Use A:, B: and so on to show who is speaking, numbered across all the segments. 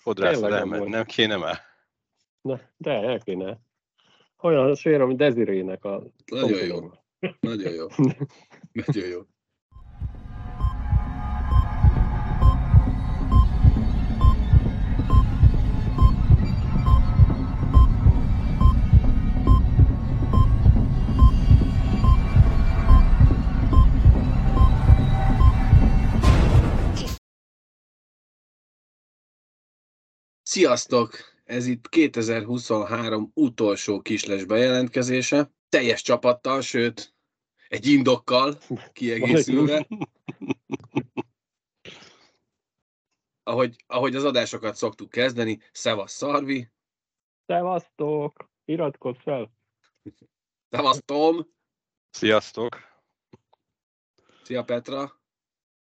A: Fodrászod
B: amúgy.
A: nem kéne már?
B: Na, de el kéne. Olyan sér, mint Desirének a
C: Nagyon jó. Nagyon jó. Nagyon jó. Sziasztok! Ez itt 2023 utolsó kisles bejelentkezése. Teljes csapattal, sőt, egy indokkal kiegészülve. Ahogy, ahogy az adásokat szoktuk kezdeni, szevasz Szarvi,
B: Szevasztok! Iratkozz fel!
C: szevasz Tom,
A: Sziasztok,
C: szia Petra.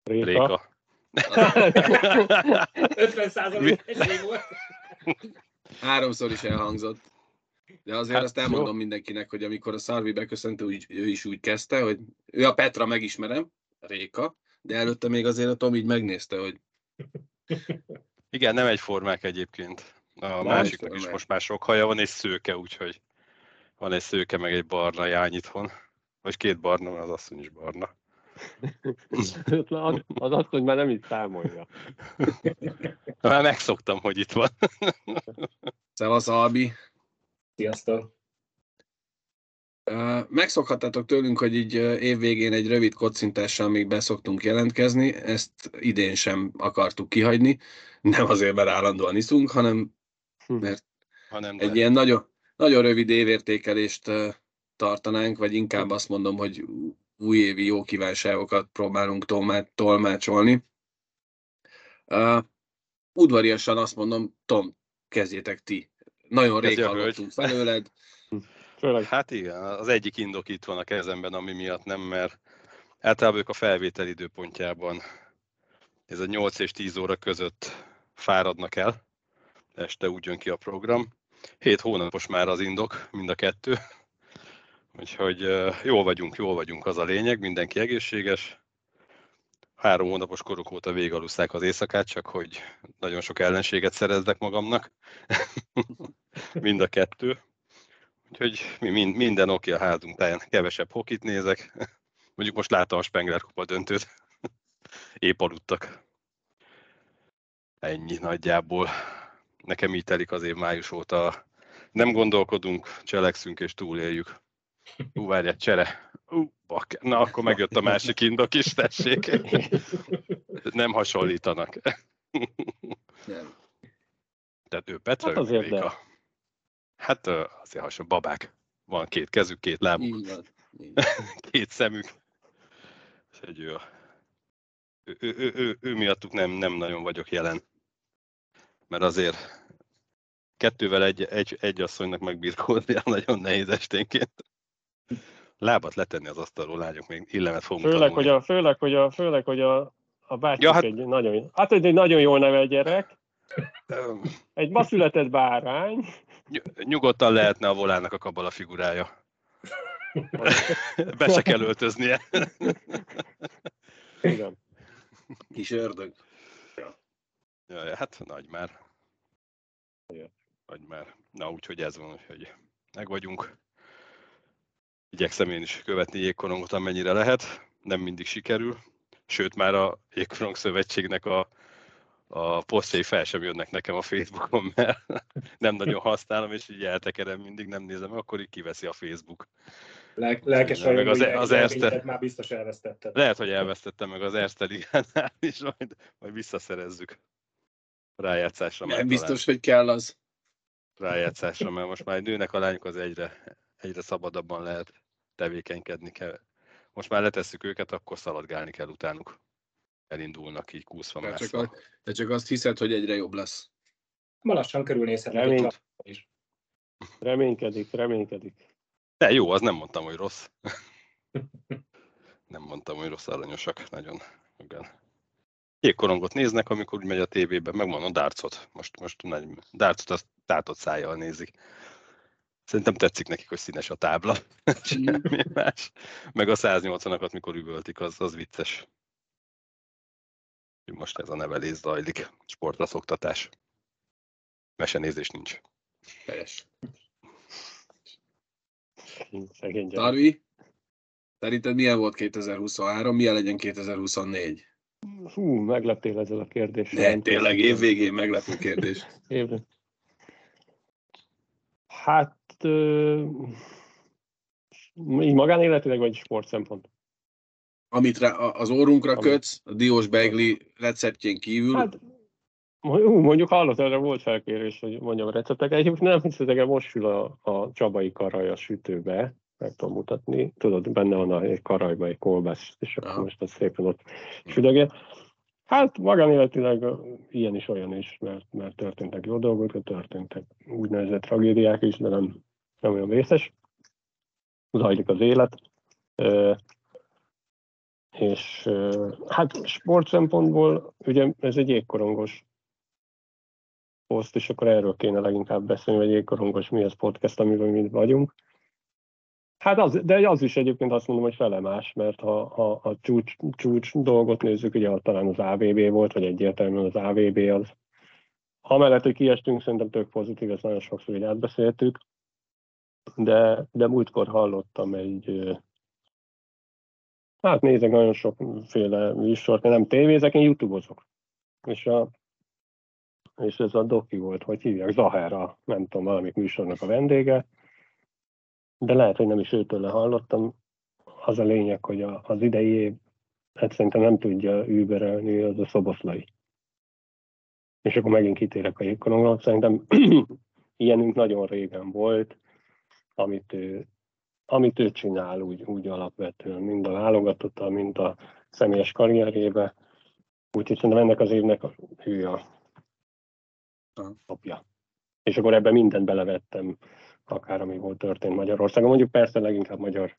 B: Réka.
A: Réka.
D: 50 százalék egy volt.
C: Háromszor is elhangzott. De azért
A: Hát,
C: azt elmondom
A: jó.
C: mindenkinek, hogy amikor a Szarvi beköszönt, úgy, ő is úgy kezdte, hogy ő a Petra megismerem, Réka, de előtte még azért a Tom így megnézte, hogy
A: Igen, nem egyformák egyébként. A
C: Nem
A: másiknak is
C: egyformák.
A: most már sok haja van, és szőke, úgyhogy van egy szőke, meg egy barna jány itthon. Vagy két barna, mert az asszony is barna.
B: Az, az azt, hogy már nem is számolja.
A: Már megszoktam, hogy itt van.
C: szevasz Albi.
D: Sziasztok.
C: Megszokhattátok tőlünk, hogy így évvégén egy rövid kocintással még beszoktunk jelentkezni, ezt idén sem akartuk kihagyni, nem azért, mert állandóan iszunk, hanem mert
A: Hanem
C: egy
A: de.
C: ilyen nagyon, nagyon rövid évértékelést tartanánk, vagy inkább azt mondom, hogy újévi jó kívánságokat próbálunk tolmá- tolmácsolni. Uh, udvariasan azt mondom, Tom, kezdjétek ti. Nagyon rég hallottunk felőled.
B: Főleg
A: Hát igen, az egyik indok itt van a kezemben, ami miatt nem, mert általában ők a felvétel időpontjában ez a 8 és 10 óra között fáradnak el, este úgy jön ki a program. Hét hónapos már az indok, mind a kettő. Úgyhogy jól vagyunk, jól vagyunk, az a lényeg, mindenki egészséges. Három hónapos koruk óta végigaluszták az éjszakát, csak hogy nagyon sok ellenséget szereznek magamnak. mind a kettő. Úgyhogy mi- mind, minden oké a házunk táján, kevesebb hokit nézek. Mondjuk most láttam a Spengler kupa döntőt. Épp aludtak. Ennyi nagyjából. Nekem így telik az év május óta. Nem gondolkodunk, cselekszünk és túléljük. Ú, várjál, csere. Ú, bak. Na, akkor megjött a másik indok is, tessék. Nem hasonlítanak.
C: Nem.
A: Tehát ő Petra,
B: Hát
A: ő
B: azért
A: Réka. Hát azért hasonló, babák. Van két kezük, két lábuk.
C: Így van. Így van.
A: két szemük. És egy ő, ő, ő, ő, ő, ő miattuk nem, nem nagyon vagyok jelen. Mert azért kettővel egy, egy, egy asszonynak megbirkózni nagyon nehéz esténként. Lábat letenni az asztalról, lányok, még illemet fogunk
B: Főleg,
A: tanulni.
B: hogy a, főleg, hogy a, főleg, hogy a, a bátyjuk
A: Ja,
B: ja,
A: hát-
B: egy nagyon, hát egy nagyon jól nevelt gyerek, egy ma született bárány,
A: ny- Nyugodtan lehetne a volának a kabala figurája. Be se kell öltöznie.
B: igen.
C: Kis ördög.
A: Jaj, hát nagy már.
B: Igen.
A: Nagy már. Na, úgyhogy ez van, hogy meg vagyunk. Igyekszem én is követni jégkorongot, amennyire lehet. Nem mindig sikerül. Sőt, már a Jégkorong Szövetségnek a, a posztjai fel sem jönnek nekem a Facebookon, mert nem nagyon használom, és így eltekerem mindig, nem nézem, akkor így kiveszi a Facebook.
D: Lel- lelkes
A: Meg
D: rajongói
A: az- e- az Erste.
D: már biztos elvesztetted.
A: Lehet, hogy elvesztettem meg az Erste Ligánál is, majd, majd visszaszerezzük rájátszásra.
C: Nem
A: talán.
C: biztos, hogy kell az.
A: rájátszásra, mert most már nőnek a lányok, az egyre, egyre szabadabban lehet tevékenykedni kell. Most már letesszük őket, akkor szaladgálni kell utánuk. Elindulnak így kúszva
C: Te csak, a, te csak azt hiszed, hogy egyre jobb lesz.
D: Ma lassan csapatban is.
B: Reménykedik, reménykedik.
A: De jó, az nem mondtam, hogy rossz. Nem mondtam, hogy rossz aranyosak, nagyon. Igen. Jégkorongot néznek, amikor úgy megy a tévében, megmondom dartsot. Most, most nagy, dartsot azt tátott szájjal nézik. Szerintem tetszik nekik, hogy színes a tábla. Semmi más. Meg a 180-akat, mikor üvöltik, az, az vicces. Most ez a nevelés zajlik, sportra szoktatás. mesenézés nincs.
C: Teljes. Darvi, szerinted milyen volt 2023, milyen legyen 2024?
B: Hú, megleptél ezzel a kérdéssel.
C: Ne, tényleg évvégén meglepő kérdés.
B: Évre. Hát, ö, így magánéletileg, vagy sport szempont?
C: Amit rá, az órunkra
B: Ami-
C: kötsz, a diós begli receptjén kívül,
B: Hát, mondjuk hallott, erre volt felkérés, hogy mondjam a receptek. Egyébként nem hiszetek el, most sül a, a csabai karaj a sütőbe, meg tudom mutatni. Tudod, benne van a, egy karajba egy kolbász, és akkor
C: Aha.
B: most az szépen ott südögél. Hát magánéletileg ilyen is, olyan is, mert, mert történtek jó dolgok, történtek úgynevezett tragédiák is, de nem, nem olyan vészes. Zajlik az élet. És hát sport szempontból ugye ez egy jégkorongos poszt, és akkor erről kéne leginkább beszélni, hogy jégkorongos mi az podcast, amiben mi vagyunk. Hát az, de az is egyébként azt mondom, hogy fele más, mert ha, ha a csúcs, csúcs dolgot nézzük, ugye talán az AVB volt, vagy egyértelműen az AVB az. Amellett, hogy kiestünk, szerintem tök pozitív, ezt nagyon sokszor így átbeszéltük, de, de múltkor hallottam egy, hát nézek nagyon sokféle műsort, nem tévézek, én youtubozok. És, a, és ez a doki volt, hogy hívják, Zahera, nem tudom, valamik műsornak a vendége, de lehet, hogy nem is őtől hallottam. Az a lényeg, hogy a, az idei év, hát szerintem nem tudja überelni, az a szoboszlai. És akkor megint kitérek a jégkorongról. Szerintem ilyenünk nagyon régen volt, amit ő, amit ő csinál úgy, úgy alapvetően, mind a válogatottal, mind a személyes karrierébe. Úgyhogy szerintem ennek az évnek a- ő a topja. És akkor ebben mindent belevettem, akár ami volt történt Magyarországon. Mondjuk persze leginkább magyar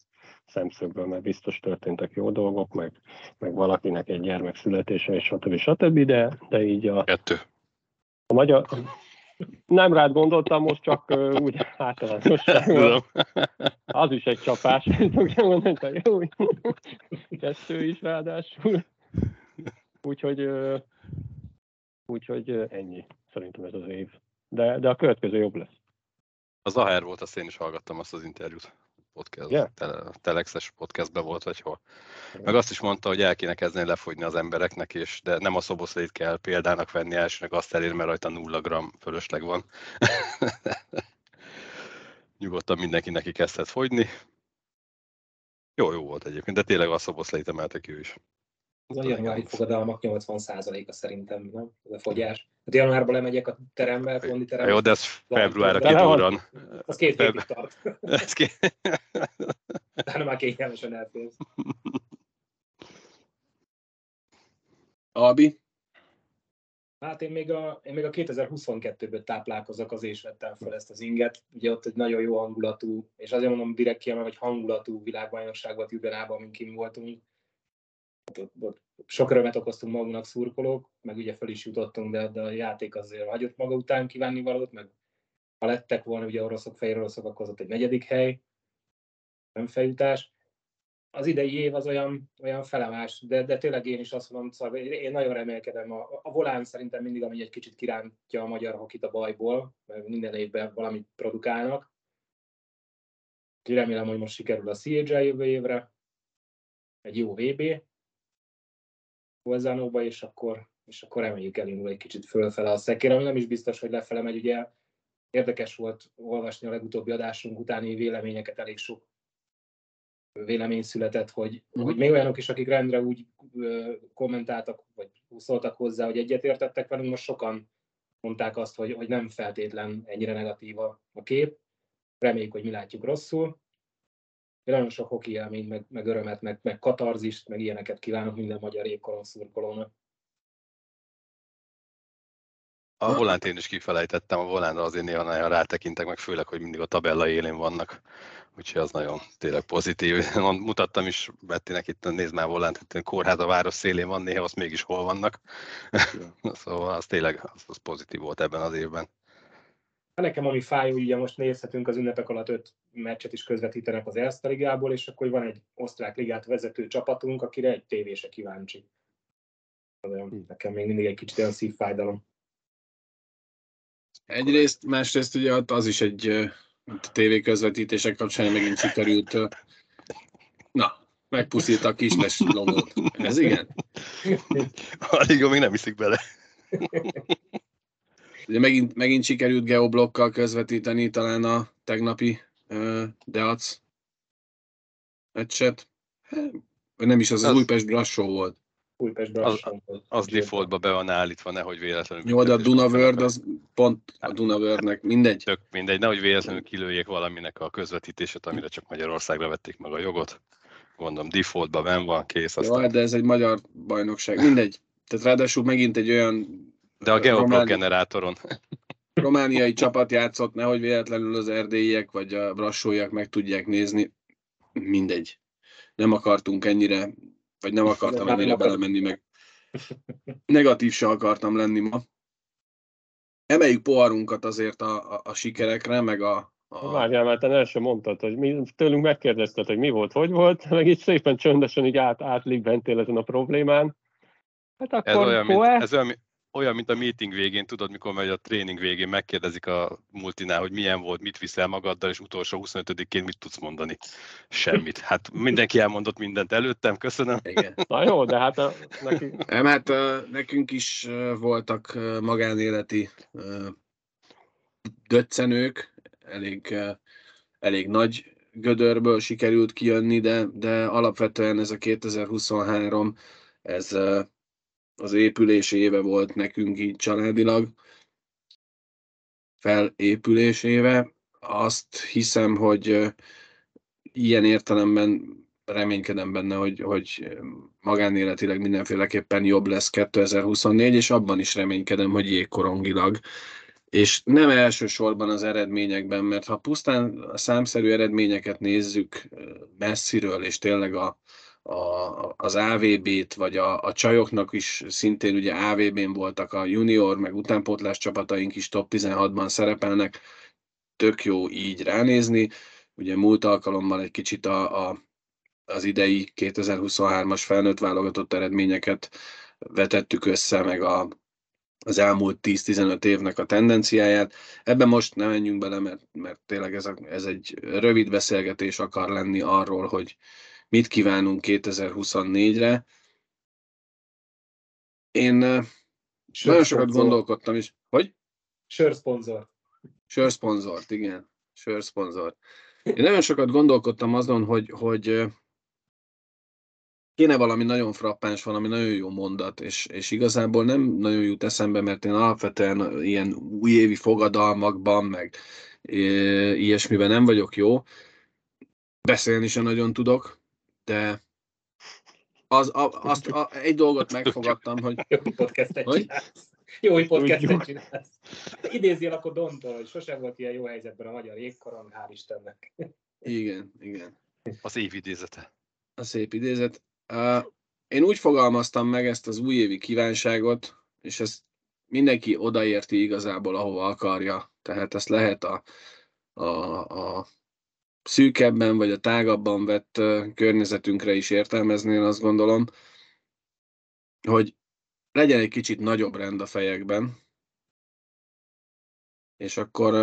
B: szemszögből, mert biztos történtek jó dolgok, meg, meg valakinek egy gyermek születése, és stb. stb. De, de így a,
A: Kettő.
B: a magyar... Nem rád gondoltam, most csak ö, úgy általánosságban. Az is egy csapás, tudja mondani, hogy jó, kettő is ráadásul. Úgyhogy, ö, úgyhogy ö, ennyi, szerintem ez az év. De, de a következő jobb lesz.
A: Az Aher volt, azt én is hallgattam azt az interjút. Podcast,
B: Yeah.
A: tele, Telexes podcastben volt, vagy hol. Meg azt is mondta, hogy el kéne kezdeni lefogyni az embereknek, és de nem a szoboszlait kell példának venni elsőnek, azt elér, mert rajta nulla gram fölösleg van. Nyugodtan mindenki neki kezdhet fogyni. Jó, jó volt egyébként, de tényleg a szoboszlait emelte ki ő is.
D: Az a januári fogadalmak 80%-a szerintem, nem? Ez a fogyás. Hát januárban lemegyek a terembe, fondi terembe,
A: Jó, de ez februárra kidurran.
D: az két
A: Feb-
D: hétig tart.
A: Ez ki...
D: Utána már kényelmesen elférsz.
C: Albi,
D: Hát én még a, én még a 2022-ből táplálkozok, azért is vettem fel ezt az inget. Ugye ott egy nagyon jó hangulatú, és azért mondom direkt kiemelem, hogy hangulatú világbajnokság volt Jubenában, amin kim voltunk. Ott, sok örömet okoztunk magunknak szurkolók, meg ugye fel is jutottunk, de, de a játék azért hagyott maga után kívánni valót, meg ha lettek volna ugye oroszok, fehér oroszok, akkor az ott egy negyedik hely, nem feljutás. Az idei év az olyan, olyan felemás, de, de tényleg én is azt mondom, szóval én nagyon remélkedem. A, a volán szerintem mindig, ami egy kicsit kirántja a magyar hokit a bajból, mert minden évben valamit produkálnak. Úgyhogy remélem, hogy most sikerül a CHL jövő évre, egy jó VB Bolzánóba, és akkor, és akkor reméljük elindul egy kicsit fölfele a szekér, ami nem is biztos, hogy lefele megy. Ugye érdekes volt olvasni a legutóbbi adásunk utáni véleményeket, elég sok vélemény született, hogy,
C: Mhm.
D: hogy még olyanok is, akik rendre úgy ö, kommentáltak, vagy szóltak hozzá, hogy egyetértettek velünk, most sokan mondták azt, hogy, hogy nem feltétlen ennyire negatív a, a kép. Reméljük, hogy mi látjuk rosszul. Én nagyon sok hoki élményt, meg, meg örömet, meg, meg katarzist, meg ilyeneket kívánok minden magyar égkoron szurkolónak.
A: A volánt én is kifelejtettem, a volánra azért néha rátekintek, meg főleg, hogy mindig a tabella élén vannak. Úgyhogy az nagyon tényleg pozitív. Mutattam is Bettinek itt, nézd már a volánt, hogy kórház a város szélén van, néha azt mégis hol vannak. szóval az tényleg az, az pozitív volt ebben az évben.
D: Hát Nekem ami fáj, hogy ugye most nézhetünk az ünnepek alatt öt meccset is közvetítenek az Erste ligából, és akkor van egy osztrák ligát vezető csapatunk, akire egy tévése kíváncsi. Az olyan, nekem még mindig egy kicsit olyan szívfájdalom.
C: Egyrészt, másrészt ugye az is egy tévé közvetítések kapcsán megint sikerült. Na, megpuszít a kisles logót. Ez igen.
A: A liga még nem iszik bele.
C: Ugye megint, megint sikerült geoblokkal közvetíteni talán a tegnapi uh, Deac meccset. Nem is, az az,
A: Az-
C: Újpest Brassó volt.
D: Újpest
A: Az-
D: Brassó.
A: Az defaultba be van állítva, nehogy véletlenül.
C: Jó, de a Dunavörd az pont a Dunavördnek mindegy.
A: Tök mindegy, nehogy véletlenül kilőjék valaminek a közvetítését, amire csak Magyarországra vették meg a jogot. Gondolom, defaultba ben van, kész,
C: Jó,
A: aztán.
C: hát de ez egy magyar bajnokság. Mindegy. Tehát ráadásul megint egy olyan
A: De a geoblock
C: Román-
A: generátoron.
C: romániai csapat játszott, nehogy véletlenül az erdélyiek vagy a brassóiak meg tudják nézni. Mindegy. Nem akartunk ennyire, vagy nem akartam
D: Nem
C: ennyire
D: akar-
C: belemenni, meg negatív se akartam lenni ma. Emeljük poharunkat azért a, a, a sikerekre, meg a, a
B: Várjál, mert te el sem mondtad, hogy mi, tőlünk megkérdezted, hogy mi volt, hogy volt, meg így szépen csöndesen így át, átlibbentél ezen a problémán. Hát
A: Ez
B: akkor
A: olyan, mint, ez olyan, olyan, mint a meeting végén, tudod, mikor megy a tréning végén, megkérdezik a multinál, hogy milyen volt, mit viszel magaddal, és utolsó 25-én mit tudsz mondani? Semmit. Hát mindenki elmondott mindent előttem, köszönöm.
C: igen.
B: na jó, de hát a, neki,
C: Nem, hát nekünk is voltak magánéleti döccenők, elég, elég nagy gödörből sikerült kijönni, de, de alapvetően ez a 2023, ez az épülés éve volt nekünk így családilag, felépülés éve. Azt hiszem, hogy ilyen értelemben reménykedem benne, hogy, hogy magánéletileg mindenféleképpen jobb lesz 2024, és abban is reménykedem, hogy jégkorongilag. És nem elsősorban az eredményekben, mert ha pusztán a számszerű eredményeket nézzük messziről, és tényleg a, a, az AVB-t, vagy a, a csajoknak is szintén ugye AVB-n voltak a junior, meg utánpótlás csapataink is top 16-ban szerepelnek, tök jó így ránézni. Ugye múlt alkalommal egy kicsit a, a az idei 2023-as felnőtt válogatott eredményeket vetettük össze, meg a, az elmúlt 10-15 évnek a tendenciáját. Ebben most nem menjünk bele, mert, mert tényleg ez, a, ez egy rövid beszélgetés akar lenni arról, hogy mit kívánunk 2024-re. Én eh, nagyon sokat gondolkodtam is. Hogy?
D: Sörszponzor.
C: Sörszponzort, igen. Sörszponzort. Én nagyon sokat gondolkodtam azon, hogy, hogy ö, kéne valami nagyon frappáns, valami nagyon jó mondat, és, és igazából nem nagyon jut eszembe, mert én alapvetően ilyen újévi fogadalmakban, meg ö, ilyesmiben nem vagyok jó. Beszélni sem nagyon tudok, de az, a, azt, a, egy dolgot megfogadtam, hogy
D: Jó podcastet
C: Hogy?
D: csinálsz. Jó, hogy podcastet csinálsz. Idézzél akkor Dontól, hogy sose volt ilyen jó helyzetben a magyar jégkorong, hál' Istennek.
C: igen, igen.
A: Az év idézete.
C: a szép idézet. Uh, én úgy fogalmaztam meg ezt az újévi kívánságot, és ezt mindenki odaérti igazából, ahova akarja. Tehát ezt lehet a, a, a szűkebben vagy a tágabban vett környezetünkre is értelmezni, én azt gondolom, hogy legyen egy kicsit nagyobb rend a fejekben, és akkor,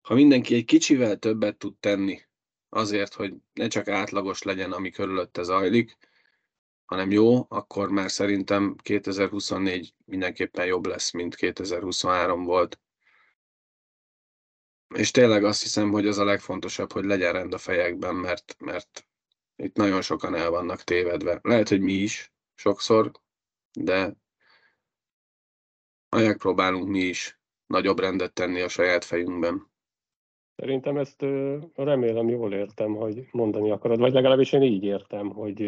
C: ha mindenki egy kicsivel többet tud tenni azért, hogy ne csak átlagos legyen, ami körülötte zajlik, hanem jó, akkor már szerintem 2024 mindenképpen jobb lesz, mint 2023 volt. És tényleg azt hiszem, hogy az a legfontosabb, hogy legyen rend a fejekben, mert, mert itt nagyon sokan el vannak tévedve. Lehet, hogy mi is sokszor, de megpróbálunk mi is nagyobb rendet tenni a saját fejünkben.
B: Szerintem ezt remélem jól értem, hogy mondani akarod, vagy legalábbis én így értem, hogy,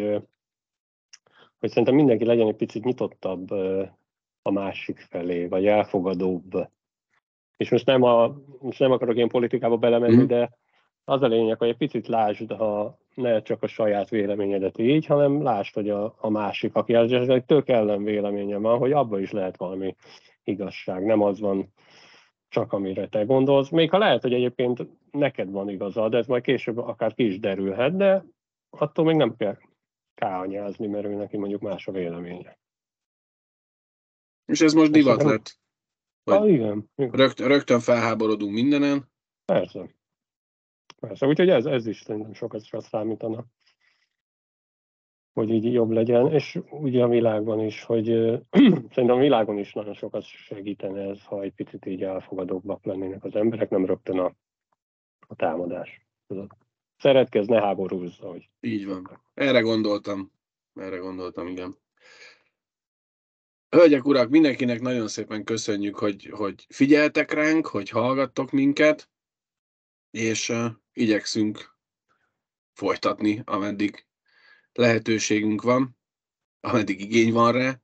B: hogy szerintem mindenki legyen egy picit nyitottabb a másik felé, vagy elfogadóbb. És most nem, a, most nem akarok én politikába belemenni,
C: Mhm.
B: de az a lényeg, hogy egy picit lásd, ha ne csak a saját véleményedet így, hanem lásd, hogy a, a másik, aki az egy tök ellen véleménye van, hogy abban is lehet valami igazság, nem az van csak amire te gondolsz. Még ha lehet, hogy egyébként neked van igazad, ez majd később akár ki is derülhet, de attól még nem kell káanyázni, mert ő neki mondjuk más a véleménye.
C: És ez most divat lett. Vagy-
B: Ah, igen, igen.
C: Rögtön, rögtön felháborodunk mindenen.
B: Persze. Persze, úgyhogy ez, ez is szerintem sokat sokat számítana, hogy így jobb legyen, és ugye a világban is, hogy szerintem a világon is nagyon sokat segítene ez, ha egy picit így elfogadóbbak lennének az emberek, nem rögtön a, a támadás. Szeretkezz, ne háborúzz, hogy
C: Így van. Erre gondoltam. Erre gondoltam, igen. Hölgyek, urak, mindenkinek nagyon szépen köszönjük, hogy, hogy figyeltek ránk, hogy hallgattok minket, és uh, igyekszünk folytatni, ameddig lehetőségünk van, ameddig igény van rá.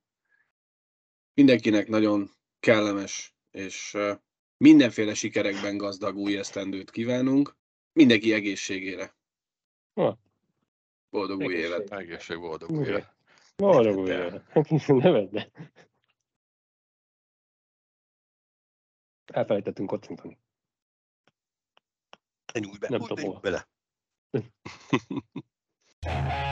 C: Mindenkinek nagyon kellemes és uh, mindenféle sikerekben gazdag új esztendőt kívánunk. Mindenki egészségére.
B: Ha.
C: Boldog új
D: Egészség.
C: évet!
A: Egészség, boldog
B: új
A: el.
B: Évet. Ne vedd el. Elfelejtettünk kocintani.
A: Ne nyújj be,
B: Nem tudom
A: bele.